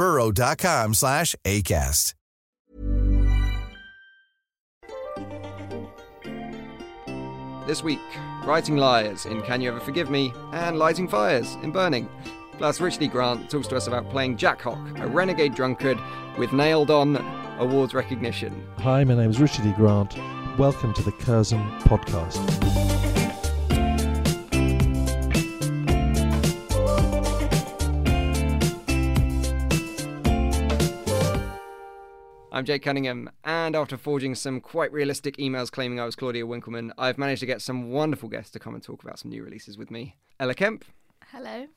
burrow.com slash ACAST. This week, Writing Liars in Can You Ever Forgive Me and Lighting Fires in Burning. Plus, Richard E. Grant talks to us about playing Jack Hock, a renegade drunkard with nailed on awards recognition. Hi, my name is Richard E. Grant. Welcome to the Curzon podcast. I'm Jake Cunningham, and after forging some quite realistic emails claiming I was Claudia Winkleman, I've managed to get some wonderful guests to come and talk about some new releases with me. Ella Kemp, Hello.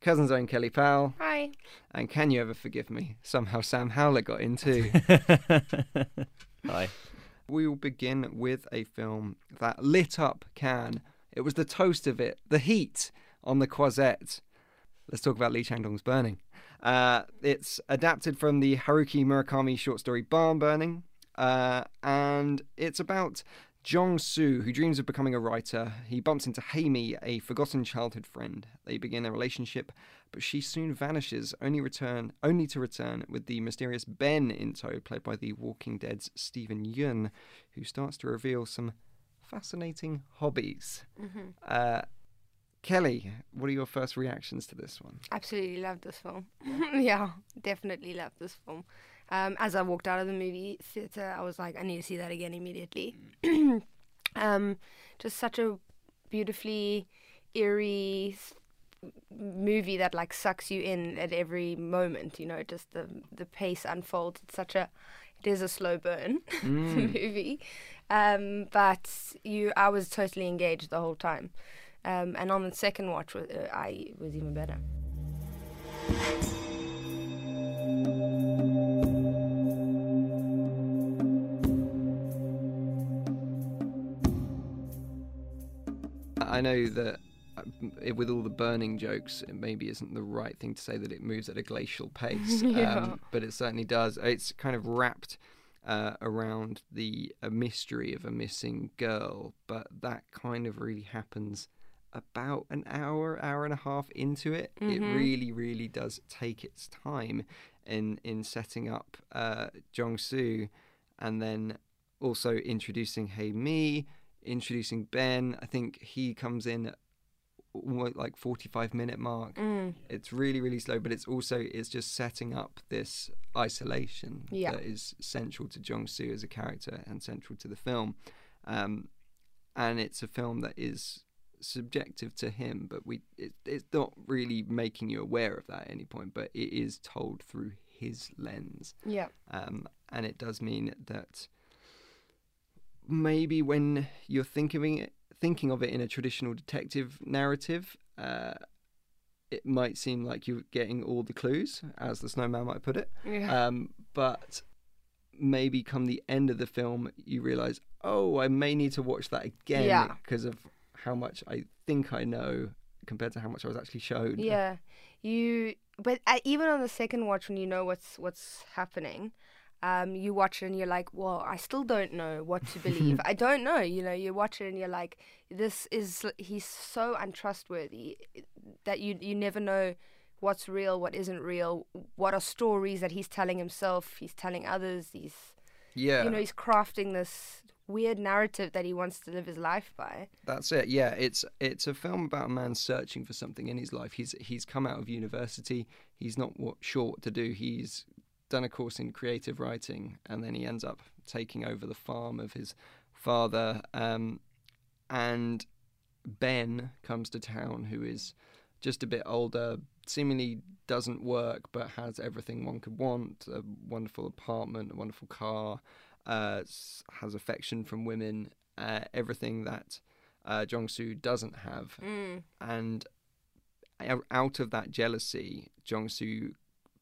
Curzon's Own Kelly Powell, Hi. and Can You Ever Forgive Me? Somehow Sam Howlett got in too. Hi. we will begin with a film that lit up Cannes. It was the toast of it, the heat on the Croisette. Let's talk about Lee Chang-dong's Burning. Uh, it's adapted from the Haruki Murakami short story Barn Burning, uh, and it's about Jong Soo, who dreams of becoming a writer. He bumps into Hae-mi, a forgotten childhood friend. They begin a relationship, but she soon vanishes, only return only to return with the mysterious Ben in tow, played by the Walking Dead's Steven Yeun, who starts to reveal some fascinating hobbies. Uh, Kelly, what are your first reactions to this one? Absolutely love this film. yeah, definitely love this film. Um, as I walked out of the movie theater, I was like, I need to see that again immediately. um, just such a beautifully eerie movie that like sucks you in at every moment. You know, just the the pace unfolds. It's such a it is a slow burn movie, um, but you I was totally engaged the whole time. Um, and on the second watch, uh, I was even better. I know that uh, it, with all the burning jokes, it maybe isn't the right thing to say that it moves at a glacial pace, Yeah. um, but it certainly does. It's kind of wrapped uh, around the a mystery of a missing girl, but that kind of really happens about an hour, hour and a half into it. It really, really does take its time in in setting up uh, Jong Soo, and then also introducing Hae-mi, introducing Ben. I think he comes in at like 45 minute mark. It's really really slow, but it's also it's just setting up this isolation Yeah. that is central to Jong Soo as a character and central to the film. Um, and it's a film that is subjective to him, but we it, it's not really making you aware of that at any point. But it is told through his lens, Yeah. um, and it does mean that maybe when you're thinking it, thinking of it in a traditional detective narrative, uh, it might seem like you're getting all the clues, as the snowman might put it. Yeah. Um, but maybe come the end of the film, you realize, oh, I may need to watch that again Yeah. because of how much I think I know compared to how much I was actually shown. Yeah, you. But uh, even on the second watch, when you know what's what's happening, um, you watch it and you're like, well, I still don't know what to believe. I don't know. You know, you watch it and you're like, this is he's so untrustworthy that you you never know what's real, what isn't real, what are stories that he's telling himself, he's telling others. He's Yeah. you know he's crafting this weird narrative that he wants to live his life by. That's it. Yeah, it's it's a film about a man searching for something in his life. He's he's come out of university. He's not what sure what to do. He's done a course in creative writing, and then he ends up taking over the farm of his father. Um, and Ben comes to town, who is just a bit older, seemingly doesn't work, but has everything one could want a wonderful apartment, a wonderful car, uh, has affection from women, uh, everything that uh, Jong Soo doesn't have. Mm. And out of that jealousy, Jong Soo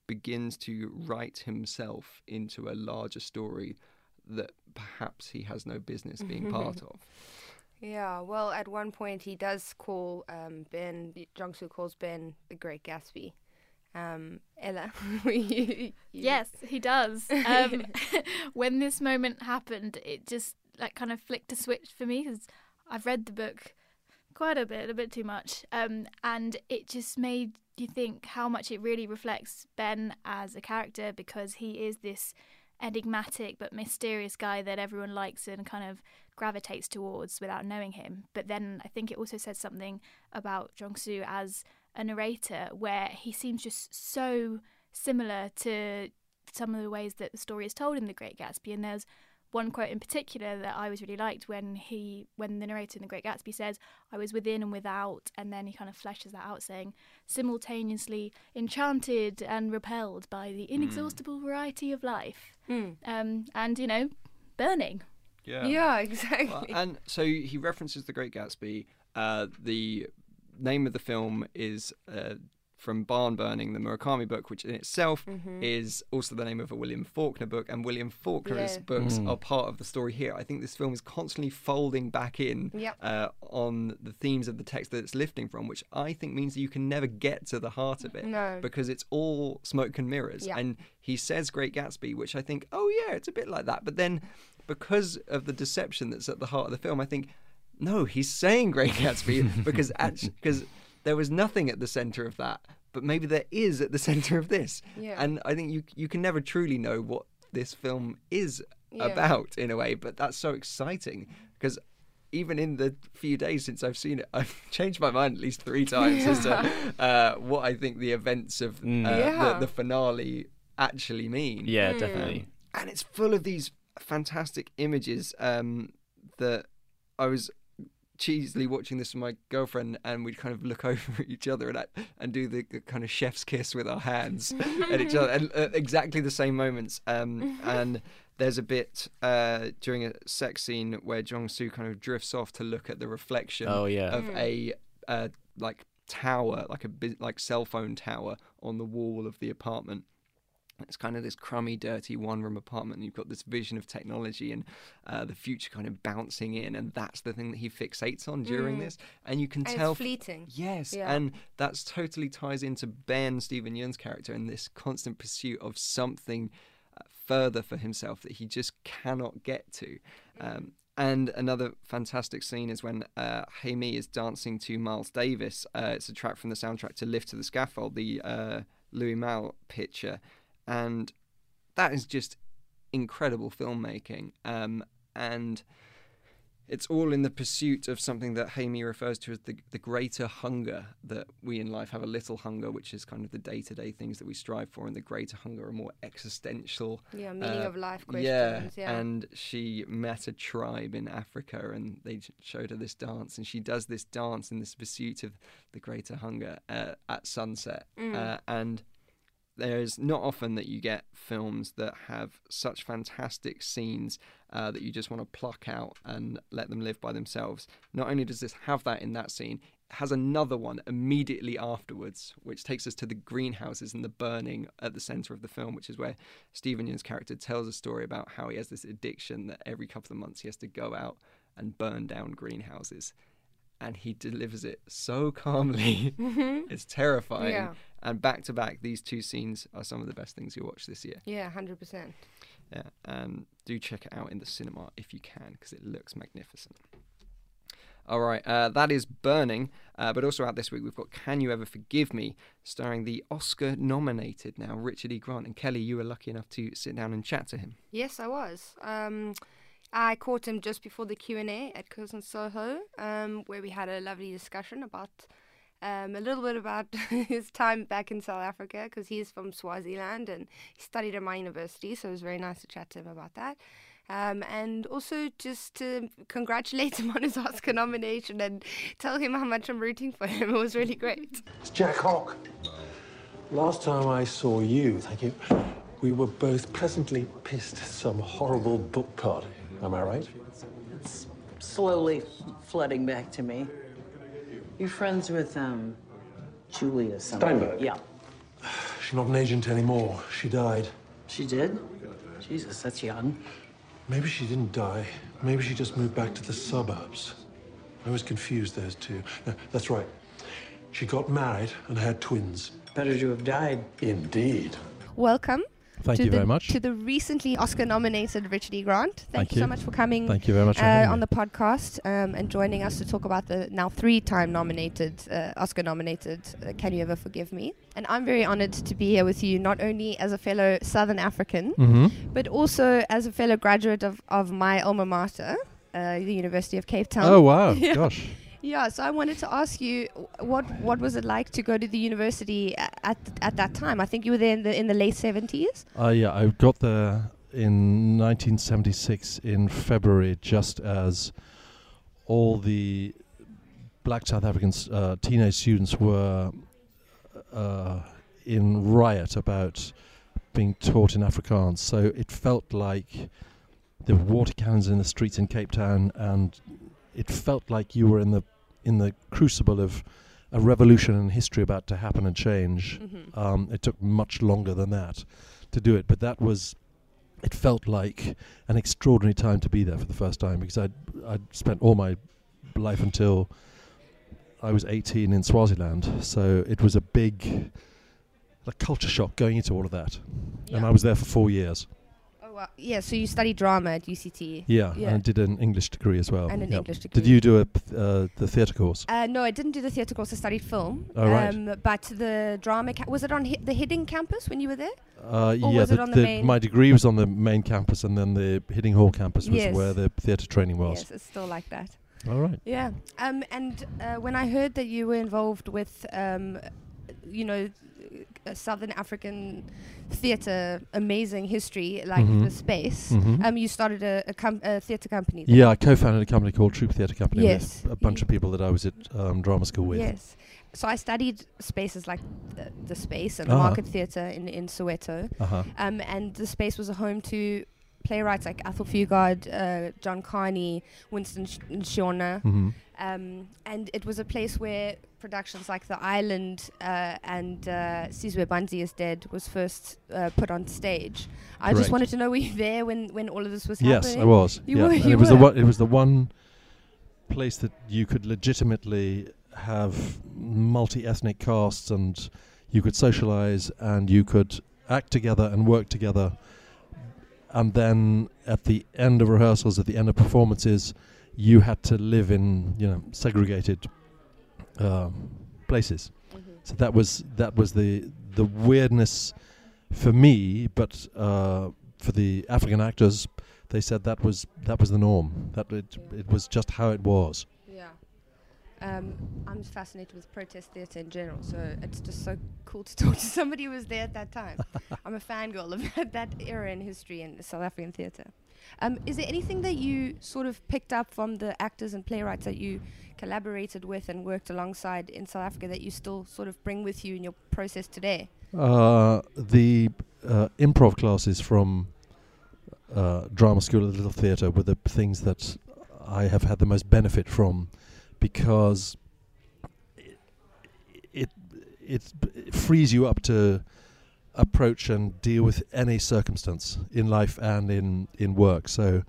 begins to write himself into a larger story that perhaps he has no business being part of. Yeah, well, at one point he does call um, Ben, Jong Soo calls Ben the Great Gatsby. Um, Ella, Yes, he does. Um, when this moment happened, it just like kind of flicked a switch for me because I've read the book quite a bit, a bit too much, um, and it just made you think how much it really reflects Ben as a character because he is this enigmatic but mysterious guy that everyone likes and kind of gravitates towards without knowing him. But then I think it also says something about Jong Soo as a narrator where he seems just so similar to some of the ways that the story is told in The Great Gatsby. And there's one quote in particular that I was really liked when he, when the narrator in The Great Gatsby says, "I was within and without," and then he kind of fleshes that out, saying, "Simultaneously enchanted and repelled by the inexhaustible variety of life," Mm. um, and you know, burning. Yeah, exactly. Well, and so he references The Great Gatsby. Uh, the name of the film is uh, from Barn Burning, the Murakami book, which in itself Mm-hmm. is also the name of a William Faulkner book, and William Faulkner's Yeah. books Mm. are part of the story here. I think this film is constantly folding back in Yep. uh, on the themes of the text that it's lifting from, which I think means that you can never get to the heart of it No. because it's all smoke and mirrors. Yeah. And he says Great Gatsby, which I think, oh yeah, it's a bit like that. But then because of the deception that's at the heart of the film, I think, no, he's saying Great Gatsby because actually, because there was nothing at the center of that, but maybe there is at the center of this. Yeah. And I think you you can never truly know what this film is Yeah. about in a way, but that's so exciting because even in the few days since I've seen it, I've changed my mind at least three times as to uh, what I think the events of uh, Mm. Yeah. the, the finale actually mean. Yeah, definitely. And it's full of these fantastic images um, that I was cheesily watching this with my girlfriend, and we'd kind of look over at each other and act- and do the, the kind of chef's kiss with our hands at each other, and uh, exactly the same moments. Um, and there's a bit uh, during a sex scene where Jong Soo kind of drifts off to look at the reflection Oh yeah. of a uh, like tower, like a like cell phone tower on the wall of the apartment. It's kind of this crummy, dirty one-room apartment. And you've got this vision of technology and uh, the future kind of bouncing in, and that's the thing that he fixates on during Mm. this. And you can And tell it's fleeting. Yes, Yeah. and that's totally ties into Ben Steven Yeun's character and this constant pursuit of something uh, further for himself that he just cannot get to. Um, and another fantastic scene is when uh, Hae-mi is dancing to Miles Davis. Uh, it's a track from the soundtrack to Lift to the Scaffold, the uh, Louis Malle picture, and that is just incredible filmmaking. Um, and it's all in the pursuit of something that Hae-mi refers to as the, the greater hunger that we in life have a little hunger, which is kind of the day to day things that we strive for, and the greater hunger are more existential. Yeah, meaning uh, of life Yeah, questions. Yeah. and she met a tribe in Africa, and they showed her this dance, and she does this dance in this pursuit of the greater hunger uh, at sunset, Mm. uh, and there's not often that you get films that have such fantastic scenes uh, that you just want to pluck out and let them live by themselves. Not only does this have that in that scene, it has another one immediately afterwards, which takes us to the greenhouses and the burning at the center of the film, which is where Steven Yeun's character tells a story about how he has this addiction that every couple of months he has to go out and burn down greenhouses. And he delivers it so calmly. it's terrifying. Yeah. And back to back, these two scenes are some of the best things you'll watch this year. yeah, hundred percent. Yeah, um, do check it out in the cinema if you can, because it looks magnificent. All right, uh, that is Burning, uh, but also out this week we've got Can You Ever Forgive Me, starring the Oscar-nominated now Richard E. Grant. And Kelly, you were lucky enough to sit down and chat to him. Yes, I was. Um, I caught him just before the Q and A at Curzon Soho, um, where we had a lovely discussion about Um, a little bit about his time back in South Africa because he's from Swaziland and he studied at my university, so it was very nice to chat to him about that. Um, and also just to congratulate him on his Oscar nomination and tell him how much I'm rooting for him. It was really great. It's Jack Hock. Last time I saw you, thank you, we were both pleasantly pissed at some horrible book party. Am I right? It's slowly flooding back to me. You friends with um, Julia something? Steinberg? Yeah. She's not an agent anymore. She died. She did? Jesus, that's young. Maybe she didn't die. Maybe she just moved back to the suburbs. I was confused those two. No, that's right. She got married and had twins. Better to have died. Indeed. Welcome. Thank you the, very much. To the recently Oscar nominated Richard E. Grant. Thank, Thank you so much for coming Thank you very much uh, on the podcast um, and joining us to talk about the now three time nominated, uh, Oscar nominated uh, Can You Ever Forgive Me? And I'm very honored to be here with you, not only as a fellow Southern African, hmm but also as a fellow graduate of, of my alma mater, uh, the University of Cape Town. Oh wow, Yeah. gosh. Yeah, so I wanted to ask you, what what was it like to go to the university at at that time? I think you were there in the in the late seventies. Uh, yeah, I got there in 1976 in February, just as all the black South African uh, teenage students were uh, in riot about being taught in Afrikaans. So it felt like there were water cannons in the streets in Cape Town, and it felt like you were in the in the crucible of a revolution in history about to happen and change. Mm-hmm. Um, it took much longer than that to do it, but that was. It felt like an extraordinary time to be there for the first time because I'd I'd spent all my life until I was 18 in Swaziland, so it was a big, a culture shock going into all of that, and I was there for four years. Wow. Yeah, so you studied drama at UCT. Yeah, Yeah. and did an English degree as well. And an Yep. English degree. Did you do a uh, the theatre course? Uh, no, I didn't do the theatre course. I studied film. Oh, right. Um, but the drama ca- was it on hi- the Hiddingh campus when you were there? Uh, Or yeah, was it on the main- my degree was on the main campus, and then the Hiddingh Hall campus was Yes. where the theatre training was. Yes, it's still like that. All right. Yeah. Um, and uh, when I heard that you were involved with, um, you know, uh, Southern African theatre, amazing history like Mhm. the space. Mhm. Um, you started a, a, com- a theatre company. there. Yeah, I co-founded a company called Troupe Theatre Company Yes. with a bunch Ye- of people that I was at um, drama school with. Yes. So I studied spaces like the, the space and the Ah. Market Theatre in, in Soweto. Uh-huh. Um, and the space was a home to playwrights like Athol Fugard, uh, John Kani, Winston Sh- Ntshona. hmm Um, and it was a place where productions like The Island uh, and uh, Sizwe Banzi is Dead was first uh, put on stage. I just wanted to know were you there when, when all of this was Yes, happening? Yes, I was. You yeah. were- you it was the one. It was the one place that you could legitimately have multi-ethnic casts, and you could socialize, and you could act together and work together. And then at the end of rehearsals, at the end of performances, you had to live in you know segregated um, places. Mhm. So that was that was the the weirdness for me, but uh, for the African actors, they said that was that was the norm. That it it was just how it was. Yeah. Um, I'm fascinated with protest theatre in general, so it's just so cool to talk to somebody who was there at that time. I'm a fangirl of that, that era in history in South African theatre. Um, is there anything that you sort of picked up from the actors and playwrights that you collaborated with and worked alongside in South Africa that you still sort of bring with you in your process today? Uh, the uh, improv classes from uh, drama school at the Little Theatre were the things that I have had the most benefit from because it it, it, it frees you up to approach and deal with any circumstance in life and in, in work. So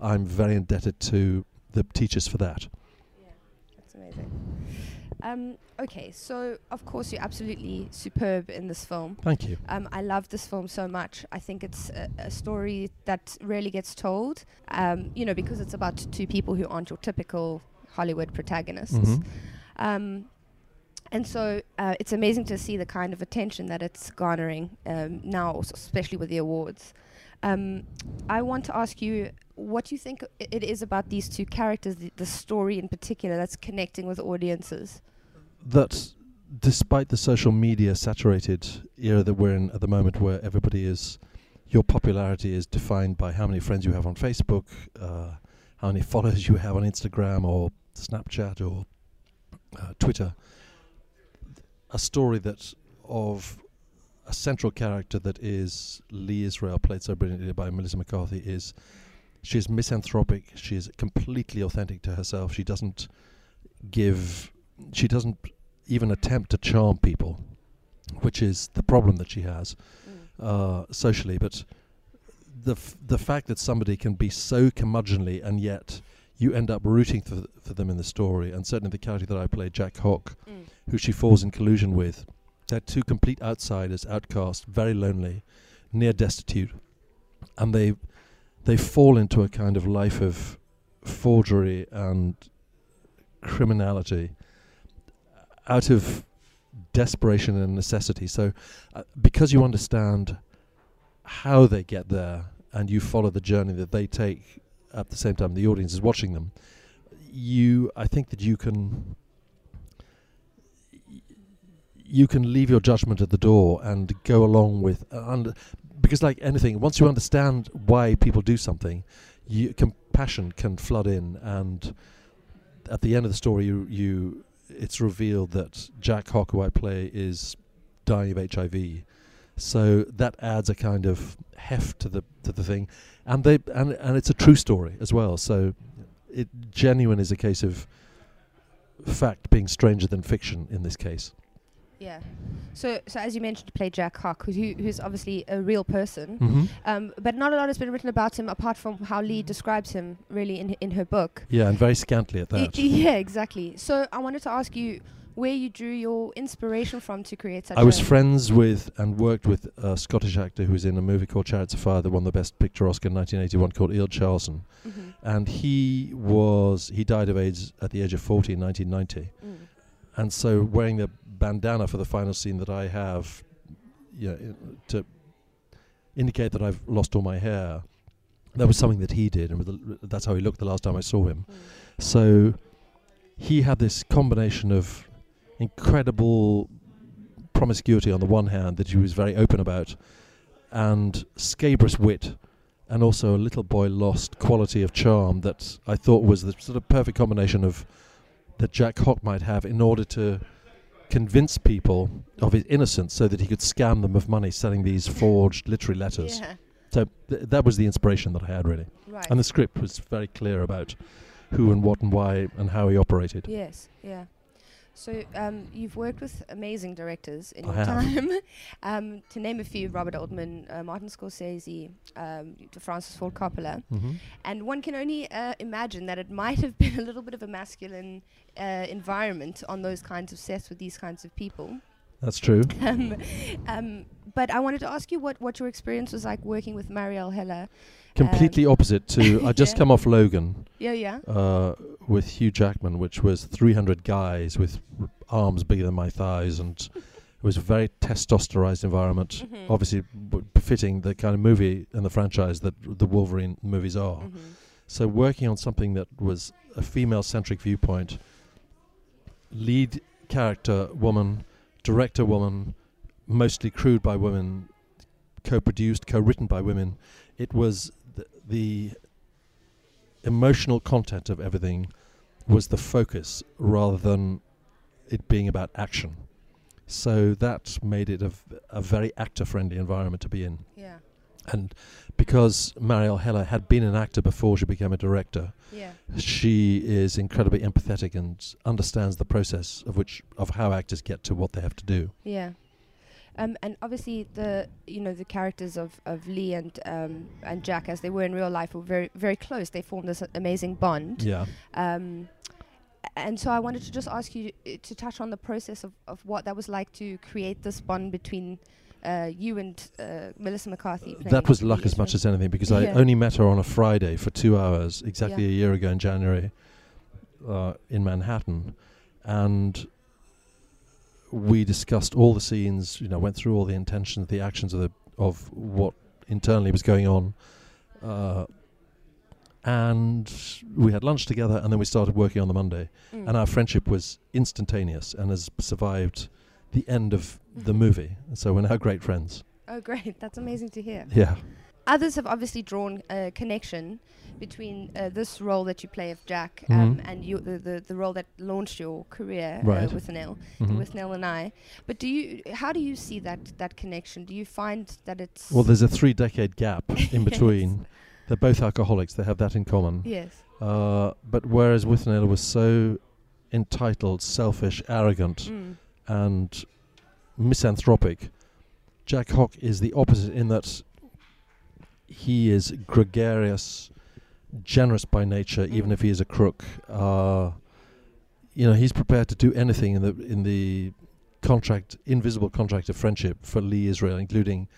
I'm very indebted to the teachers for that. Yeah, that's amazing. Um, okay, so of course you're absolutely superb in this film. Thank you. Um, I love this film so much. I think it's a, a story that rarely gets told, um, you know, because it's about two people who aren't your typical Hollywood protagonists. Mhm. And so uh, it's amazing to see the kind of attention that it's garnering um, now, especially with the awards. Um, I want to ask you what you think it is about these two characters, the, the story in particular, that's connecting with audiences. that despite the social media saturated era that we're in at the moment, where everybody is, your popularity is defined by how many friends you have on Facebook, uh, how many followers you have on Instagram or Snapchat or uh, Twitter. A story that of a central character that is Lee Israel, played so brilliantly by Melissa McCarthy, is she is misanthropic. She is completely authentic to herself. She doesn't give. She doesn't even attempt to charm people, which is the problem that she has uh, socially. But the f- the fact that somebody can be so curmudgeonly and yet you end up rooting for, for them in the story, and certainly the character that I played, Jack Hock, Mm. Who she falls in collusion with, they're two complete outsiders, outcast, very lonely, near destitute, and they they fall into a kind of life of forgery and criminality out of desperation and necessity. So, uh, because you understand how they get there and you follow the journey that they take at the same time the audience is watching them, you, I think that you can. You can leave your judgment at the door and go along with, uh, und- because like anything, once you understand why people do something, you, compassion can flood in, and at the end of the story, you, you it's revealed that Jack Hock, who I play, is dying of HIV. So that adds a kind of heft to the to the thing, and they and and it's a true story as well. So it genuine is a case of fact being stranger than fiction in this case. Yeah. So, so as you mentioned, you play Jack Hock, who, who's obviously a real person, Mhm. um, but not a lot has been written about him apart from how Lee describes him, really, in in her book. Yeah, and very scantily at Y- that. yeah, exactly. So I wanted to ask you where you drew your inspiration from to create such. I was friends with and worked with a Scottish actor who was in a movie called Chariots of Fire that won the Best Picture Oscar in 1981 called Ian Charleson. Mhm. And he was, he died of AIDS at the age of 40 in 1990. Mm. And so wearing the bandana for the final scene that I have, to indicate that I've lost all my hair, that was something that he did. And the, that's how he looked the last time I saw him. Mm. So he had this combination of incredible promiscuity on the one hand that he was very open about, and scabrous wit, and also a little boy lost quality of charm that I thought was the sort of perfect combination of that Jack Hock might have in order to convince people of his innocence so that he could scam them of money selling these forged literary letters. Yeah. So th- that was the inspiration that I had really. Right. And the script was very clear about who and what and why and how he operated. Yes, yeah. So um, you've worked with amazing directors in I your time. um, to name a few: Robert Altman, uh, Martin Scorsese, um, Francis Ford Coppola. Mhm. And one can only uh, imagine that it might have been a little bit of a masculine uh, environment on those kinds of sets with these kinds of people. That's true. um, um, but I wanted to ask you what, what your experience was like working with Marielle Heller. Completely opposite to I just Yeah. come off Logan Yeah, yeah. uh, with Hugh Jackman, which was 300 guys with r- arms bigger than my thighs, and it was a very testosterized environment. Mhm. Obviously, b- befitting the kind of movie and the franchise that the Wolverine movies are. Mhm. So working on something that was a female-centric viewpoint, lead character woman, director woman, mostly crewed by women, co-produced, co-written by women. It was the, the emotional content of everything was the focus rather than it being about action. So that made it a, v- a very actor-friendly environment to be in. Yeah, And because Marielle Heller had been an actor before she became a director, yeah. she is incredibly empathetic and understands the process of which of how actors get to what they have to do. Yeah. Um, and obviously the you know the characters of, of Lee and um, and Jack as they were in real life were very very close. They formed this amazing bond. Yeah. Um, and so I wanted to just ask you to touch on the process of, of what that was like to create this bond between uh, you and uh, Melissa McCarthy. That was luck as much as anything because I only met her on a Friday for two hours exactly Yeah. a year ago in January uh, in Manhattan. And we discussed all the scenes, you know, went through all the intentions, the actions of the of what internally was going on. Uh, and we had lunch together and then we started working on the Monday. Mm. And our friendship was instantaneous and has survived the end of the movie. So we're now great friends. Oh, great! That's amazing to hear. Yeah. Others have obviously drawn a connection between uh, this role that you play of Jack um, Mhm. and you, the, the the role that launched your career Right. uh, Withnail, Mhm. Withnail and I. But do you? How do you see that that connection? Do you find that it's Well, there's a three-decade gap in between. They're both alcoholics. They have that in common. yes, Uh, but whereas with Withnail was so entitled, selfish, arrogant, mm. And misanthropic, Jack Hock is the opposite in that he is gregarious, generous by nature, even Mm. if he is a crook. Uh, you know, he's prepared to do anything in the in the contract, invisible contract of friendship for Lee Israel, including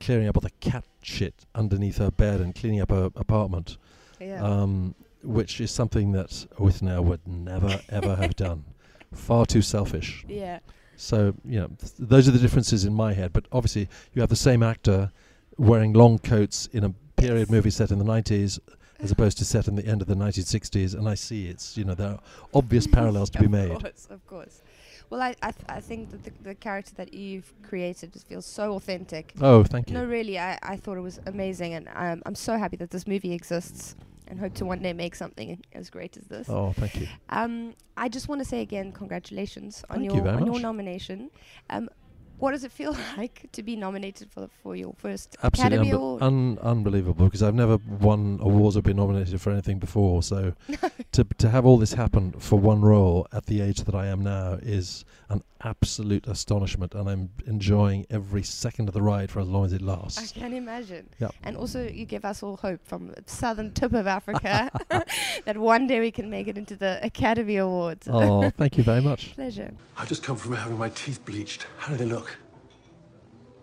clearing up all the cat shit underneath her bed and cleaning up her apartment yeah. um, which is something that Withnail would never ever have done. Far too selfish. yeah. So you know, th- those are the differences in my head. But obviously, you have the same actor wearing long coats in a period movie set in the '90s, as opposed to set in the end of the 1960s. And I see it's you know there are obvious parallels to be made. Of course, of course. Well, I I, th- I think that the, the character that you've created just feels so authentic. Oh, thank you. No, really, I, I thought it was amazing, and um, I'm so happy that this movie exists, and hope to one day make something as great as this. Oh, thank you. Um, I just want to say again, congratulations on Thank your you on your nomination. Um, what does it feel like to be nominated for for your first Absolutely Academy unbe- Award? un- unbelievable because I've never won awards or been nominated for anything before. So to to have all this happen for one role at the age that I am now is an absolute astonishment, and I'm enjoying every second of the ride for as long as it lasts. I lasts. can imagine. Yep. And also, you give us all hope from the southern tip of Africa that one day we can make it into the Academy Awards. oh, thank you very much. Pleasure. I've just come from having my teeth bleached. How do they look?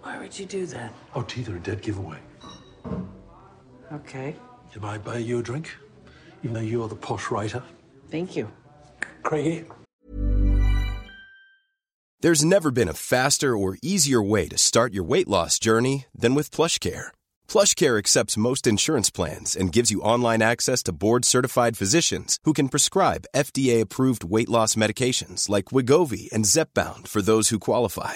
Why would you do that? Oh, teeth are a dead giveaway. Okay. Can I buy you a drink? Even though you're the posh writer. Thank you. Craigie? There's never been a faster or easier way to start your weight loss journey than with plush PlushCare. PlushCare accepts most insurance plans and gives you online access to board-certified physicians who can prescribe FDA-approved weight loss medications like Wegovy and Zepbound for those who qualify.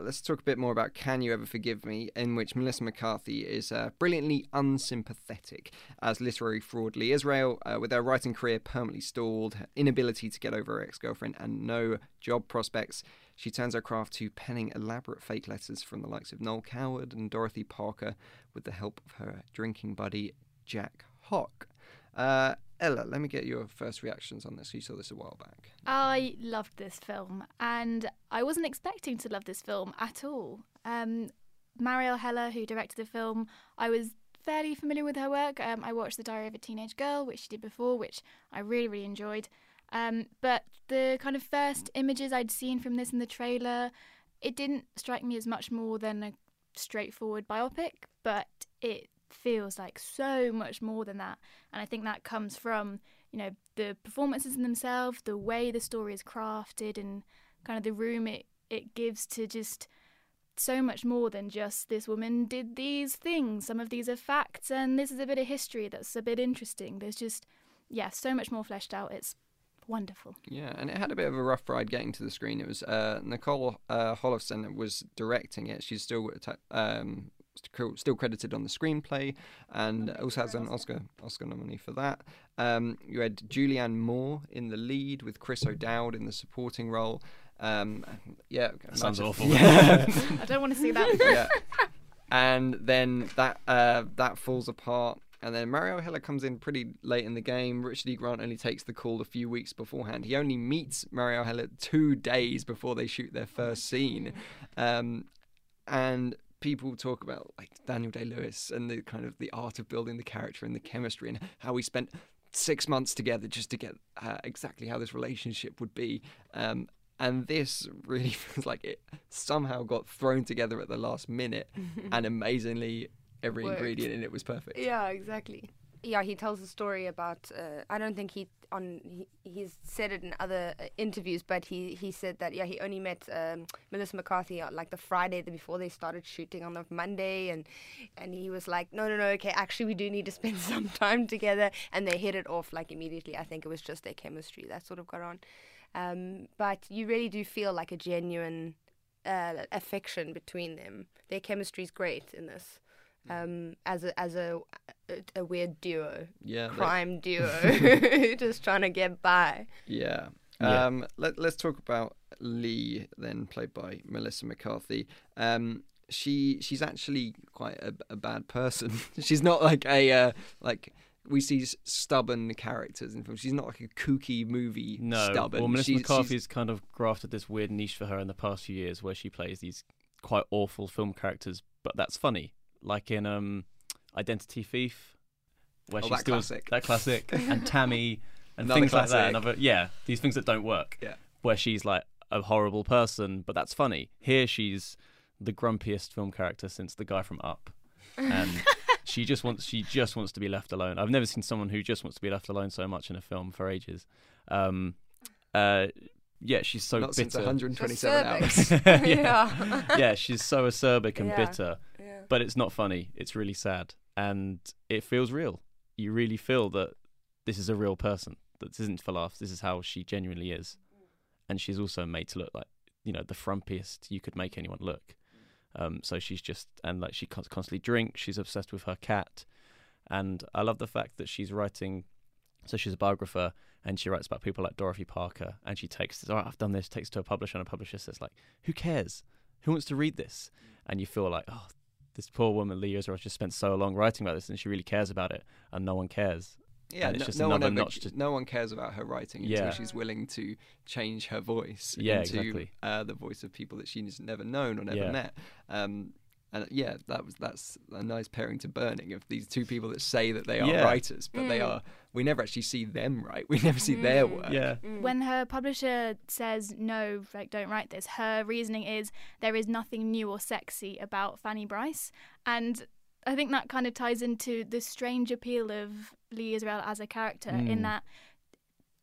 Let's talk a bit more about Can You Ever Forgive Me, in which Melissa McCarthy is uh, brilliantly unsympathetic as literary fraud Lee Israel, uh, with her writing career permanently stalled, inability to get over her ex girlfriend, and no job prospects. She turns her craft to penning elaborate fake letters from the likes of Noel Coward and Dorothy Parker with the help of her drinking buddy Jack Hock. Uh, Ella, let me get your first reactions on this. You saw this a while back. I loved this film, and I wasn't expecting to love this film at all. Um, Marielle Heller, who directed the film, I was fairly familiar with her work. Um, I watched The Diary of a Teenage Girl, which she did before, which I really, really enjoyed. Um, but the kind of first images I'd seen from this in the trailer, it didn't strike me as much more than a straightforward biopic, but it feels like so much more than that. And I think that comes from, you know, the performances in themselves, the way the story is crafted, and kind of the room it, it gives to just so much more than just this woman did these things. Some of these are facts, and this is a bit of history that's a bit interesting. There's just, yeah, so much more fleshed out. It's wonderful. Yeah, and it had a bit of a rough ride getting to the screen. It was uh, Nicole uh, was directing it. She's still atta- um, still credited on the screenplay, and also has an Oscar Oscar nominee for that. Um, you had Julianne Moore in the lead with Chris O'Dowd in the supporting role. Um, yeah, sounds awful. Yeah. I don't want to see that. yeah. And then that uh, that falls apart and then Marielle Heller comes in pretty late in the game. Richard E. Grant only takes the call a few weeks beforehand. He only meets Marielle Heller two days before they shoot their first scene. Um, and people talk about like Daniel Day Lewis and the kind of the art of building the character and the chemistry and how we spent six months together just to get uh, exactly how this relationship would be. Um, and this really feels like it somehow got thrown together at the last minute, and amazingly, every Worked. ingredient in it was perfect. Yeah, exactly. Yeah, he tells a story about. Uh, I don't think he on he, he's said it in other uh, interviews, but he he said that yeah he only met um, Melissa McCarthy uh, like the Friday before they started shooting on the Monday, and and he was like, no no no, okay, actually we do need to spend some time together, and they hit it off like immediately. I think it was just their chemistry that sort of got on, um, but you really do feel like a genuine uh, affection between them. Their chemistry is great in this. Um, as a as a, a, a weird duo, Yeah, crime duo, just trying to get by. Yeah. Yeah. Um, let, let's talk about Lee, then played by Melissa McCarthy. Um, she she's actually quite a, a bad person. she's not like a uh, like we see stubborn characters in films. She's not like a kooky movie No, stubborn. well, Melissa She's- McCarthy's kind of grafted this weird niche for her in the past few years, where she plays these quite awful film characters, but that's funny. Like in um, Identity Thief, where Oh, she that steals classic. that classic, and Tammy, and Another things like that. classic. Another, yeah, these things that don't work. Yeah. where she's like a horrible person, but that's funny. Here she's the grumpiest film character since the guy from Up, and she just wants she just wants to be left alone. I've never seen someone who just wants to be left alone so much in a film for ages. Um, uh, yeah, she's so not bitter. since 127 Acerbic. hours. Yeah. yeah, she's so acerbic and Yeah. bitter, Yeah. But it's not funny. It's really sad, and it feels real. You really feel that this is a real person. That this isn't for laughs. This is how she genuinely is, and she's also made to look like you know the frumpiest you could make anyone look. Um, so she's just and like she constantly drinks. She's obsessed with her cat, and I love the fact that she's writing. So she's a biographer, and she writes about people like Dorothy Parker, and she takes this. All right, I've done this. Takes to a publisher, and a publisher says like, "Who cares? Who wants to read this?" And you feel like, oh, this poor woman, Lee Yozora, just spent so long writing about this, and she really cares about it, and no one cares. Yeah, it's no, just no one ever, to no one cares about her writing Yeah. until she's willing to change her voice Yeah, into exactly. uh, the voice of people that she's never known or never Yeah. met. Um, and yeah, that was that's a nice pairing to Burning of these two people that say that they are Yeah. writers, but they Mm. are. We never actually see them write. We never see their Mm. work. Yeah, When her publisher says no, like don't write this, her reasoning is there is nothing new or sexy about Fanny Brice, and I think that kind of ties into the strange appeal of Lee Israel as a character in Mm. that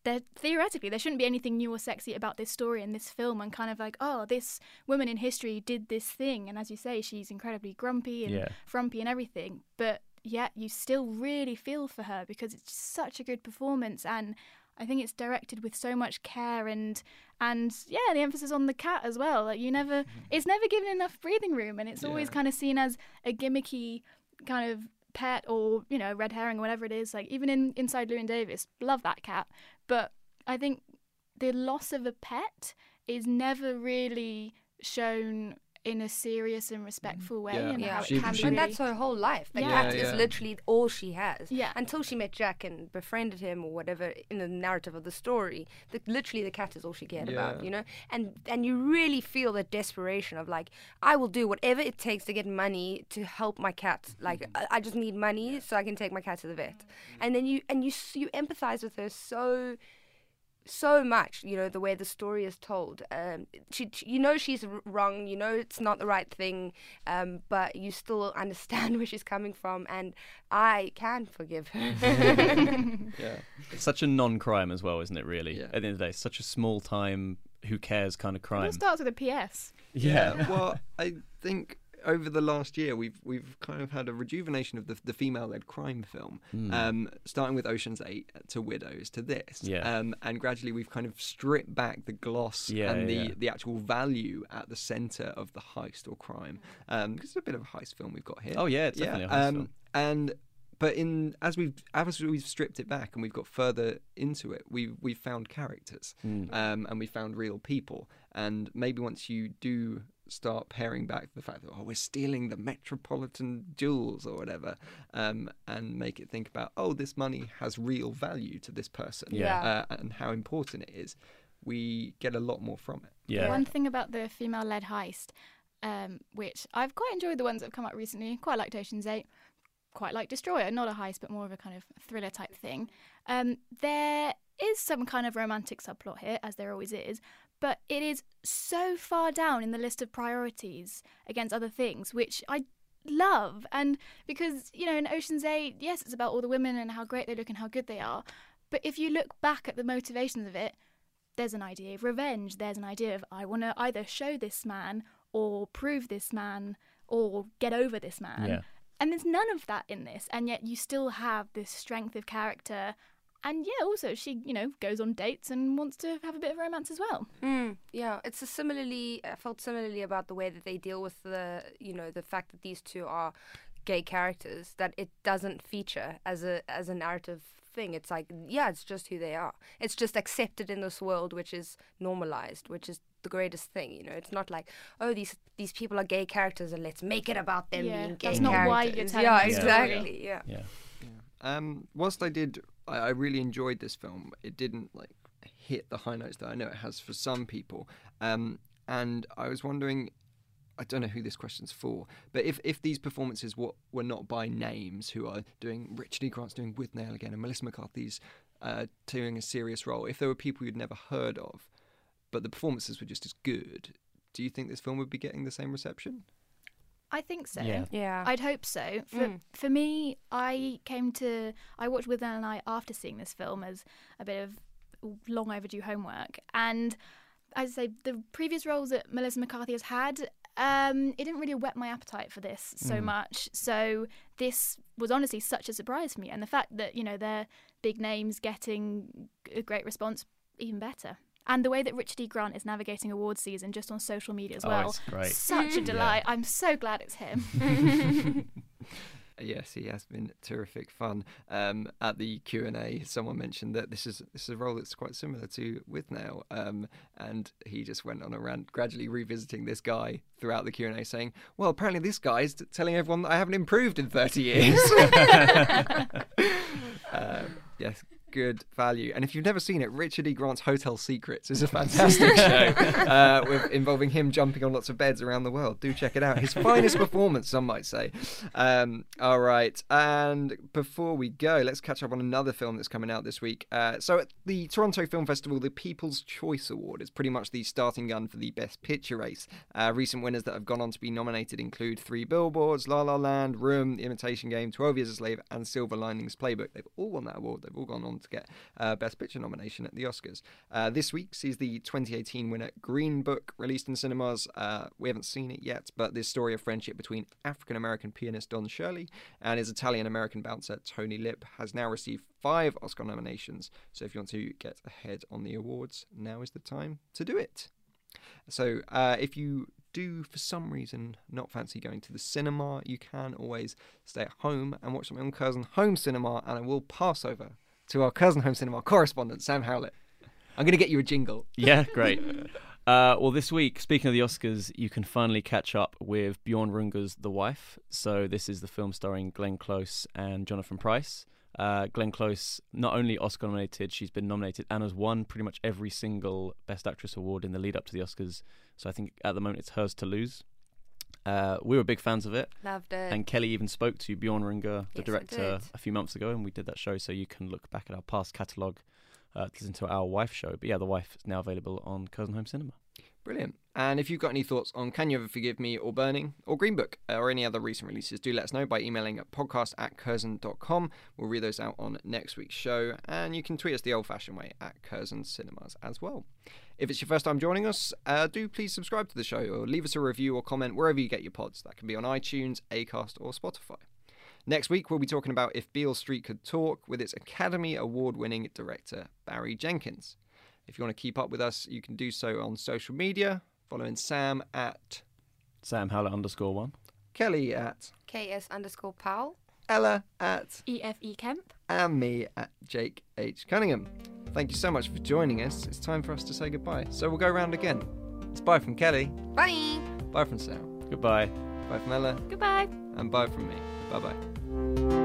there theoretically there shouldn't be anything new or sexy about this story and this film and kind of like oh this woman in history did this thing. And as you say she's incredibly grumpy and Yeah. frumpy and everything. But yet you still really feel for her because it's such a good performance. And I think it's directed with so much care and and yeah the emphasis on the cat as well. Like you never it's never given enough breathing room. And it's always kind of seen as a gimmicky kind of pet or you know red herring or whatever it is like even in inside Llewyn Davis love that cat. But I think the loss of a pet is never really shown in a serious and mm-hmm. respectful way Yeah. and Yeah. how She- it can she- be and that's her whole life. The Yeah. cat Yeah, is literally all she has. Yeah. Until she met Jack and befriended him or whatever in the narrative of the story, the, literally the cat is all she cared about, you know? And and you really feel the desperation of like, I will do whatever it takes to get money to help my cat. Like mm-hmm. I, I just need money so I can take my cat to the vet. Mm-hmm. And then you and you you empathize with her so so much, you know, the way the story is told. Um, she, she- you know, she's r- wrong. You know, it's not the right thing, um, but you still understand where she's coming from, and I can forgive her. Yeah. it's such a non-crime as well, isn't it? Really, Yeah. at the end of the day, such a small time, who cares kind of crime. It starts with a PS Yeah, well, I think over the last year we've we've kind of had a rejuvenation of the the female-led crime film, Hmm. um, starting with Ocean's Eight to Widows to this, Yeah. um, and gradually we've kind of stripped back the gloss Yeah, and the yeah, yeah. the actual value at the centre of the heist or crime. Um, 'cause it's a bit of a heist film we've got here. Oh, yeah, it's definitely a heist um, film. And but in as we've as we've stripped it back and we've got further into it, we've we've found characters Mm. um, and we found real people. And maybe once you do start paring back the fact that oh we're stealing the metropolitan jewels or whatever, um, and make it think about oh this money has real value to this person, Yeah. uh, and how important it is, we get a lot more from it. Yeah. One thing about the female-led heist, um, which I've quite enjoyed the ones that have come out recently. Quite liked Ocean's Eight. Quite like Destroyer, not a heist, but more of a kind of thriller type thing. Um, there is some kind of romantic subplot here, as there always is, but it is so far down in the list of priorities against other things, which I love. And because, you know, in Ocean's Eight, yes, it's about all the women and how great they look and how good they are. But if you look back at the motivations of it, there's an idea of revenge. There's an idea of I want to either show this man or prove this man or get over this man. Yeah. And there's none of that in this, and yet you still have this strength of character. And yeah, also she, you know, goes on dates and wants to have a bit of romance as well. Mm, yeah, it's a similarly. I felt similarly about the way that they deal with the, you know, the fact that these two are gay characters. That it doesn't feature as a as a narrative thing. It's like, yeah, it's just who they are. It's just accepted in this world, which is normalized, which is the greatest thing. You know, it's not like, oh, these these people are gay characters, and let's make it about them Yeah, being gay that's not characters. why you're telling yeah, the story. exactly. Yeah. Yeah. Um, whilst I did, I, I really enjoyed this film. It didn't like hit the high notes that I know it has for some people. Um, and I was wondering, I don't know who this question's for, but if, if these performances were, were not by names, who are doing Richard E. Grant's doing Withnail again, and Melissa McCarthy's uh, doing a serious role, if there were people you'd never heard of, but the performances were just as good, do you think this film would be getting the same reception? I think so. Yeah. Yeah. I'd hope so. For Mm. for me, I came to I watched Withnail and I after seeing this film as a bit of long overdue homework, and as I say, the previous roles that Melissa McCarthy has had. Um, it didn't really whet my appetite for this so Mm. much. So this was honestly such a surprise for me, and the fact that you know they're big names getting a great response, even better. And the way that Richard E. Grant is navigating awards season just on social media as Oh, well, it's great. such a Mm. delight. I'm so glad it's him. Yes, he has been terrific fun. Um, at the Q and A, someone mentioned that this is this is a role that's quite similar to Withnail, um, and he just went on a rant, gradually revisiting this guy throughout the Q and A, saying, "Well, apparently this guy's t- telling everyone that I haven't improved in thirty years." uh, yes. Good value, and if you've never seen it, Richard E. Grant's Hotel Secrets is a fantastic show uh, with, involving him jumping on lots of beds around the world. Do check it out. His finest performance, some might say. Um, all right, and before we go, let's catch up on another film that's coming out this week. Uh, so, at the Toronto Film Festival, the People's Choice Award is pretty much the starting gun for the Best Picture race. Uh, recent winners that have gone on to be nominated include Three Billboards, La La Land, Room, The Imitation Game, 12 Years a Slave, and Silver Linings Playbook. They've all won that award. They've all gone on to get uh, Best Picture nomination at the Oscars. Uh, this week sees the 2018 winner Green Book released in cinemas. Uh, we haven't seen it yet, but this story of friendship between African American pianist Don Shirley and his Italian American bouncer Tony Lip has now received five Oscar nominations. So if you want to get ahead on the awards, now is the time to do it. So, uh, if you do, for some reason, not fancy going to the cinema, you can always stay at home and watch something on Curzon Home Cinema. And I will pass over to our Curzon Home Cinema correspondent, Sam Howlett. I'm going to get you a jingle. Yeah, great. Uh, well, this week, speaking of the Oscars, you can finally catch up with Bjorn Runge's The Wife. So, this is the film starring Glenn Close and Jonathan Pryce. Uh, Glenn Close, not only Oscar nominated, she's been nominated and has won pretty much every single Best Actress award in the lead up to the Oscars. So, I think at the moment it's hers to lose. Uh, we were big fans of it. Loved it. And Kelly even spoke to Bjorn Runge, the Yes, director, a few months ago, and we did that show. So you can look back at our past catalogue uh, to listen to our wife show. But yeah, the wife is now available on Curzon Home Cinema. Brilliant. And if you've got any thoughts on Can You Ever Forgive Me or Burning or Green Book uh, or any other recent releases, do let us know by emailing at podcast at curzon.com. We'll read those out on next week's show. And you can tweet us the old fashioned way at Curzon Cinemas as well. If it's your first time joining us, uh, do please subscribe to the show or leave us a review or comment wherever you get your pods. That can be on iTunes, Acast, or Spotify. Next week, we'll be talking about If Beale Street Could Talk with its Academy Award winning director, Barry Jenkins. If you want to keep up with us, you can do so on social media, following Sam at Sam Howlett underscore one. Kelly at KS underscore Powell. Ella at EFE Kemp. and me at Jake H. Cunningham. Thank you so much for joining us. It's time for us to say goodbye. So we'll go round again. It's bye from Kelly. Bye. Bye from Sam. Goodbye. Bye from Ella. Goodbye. And bye from me. Bye bye.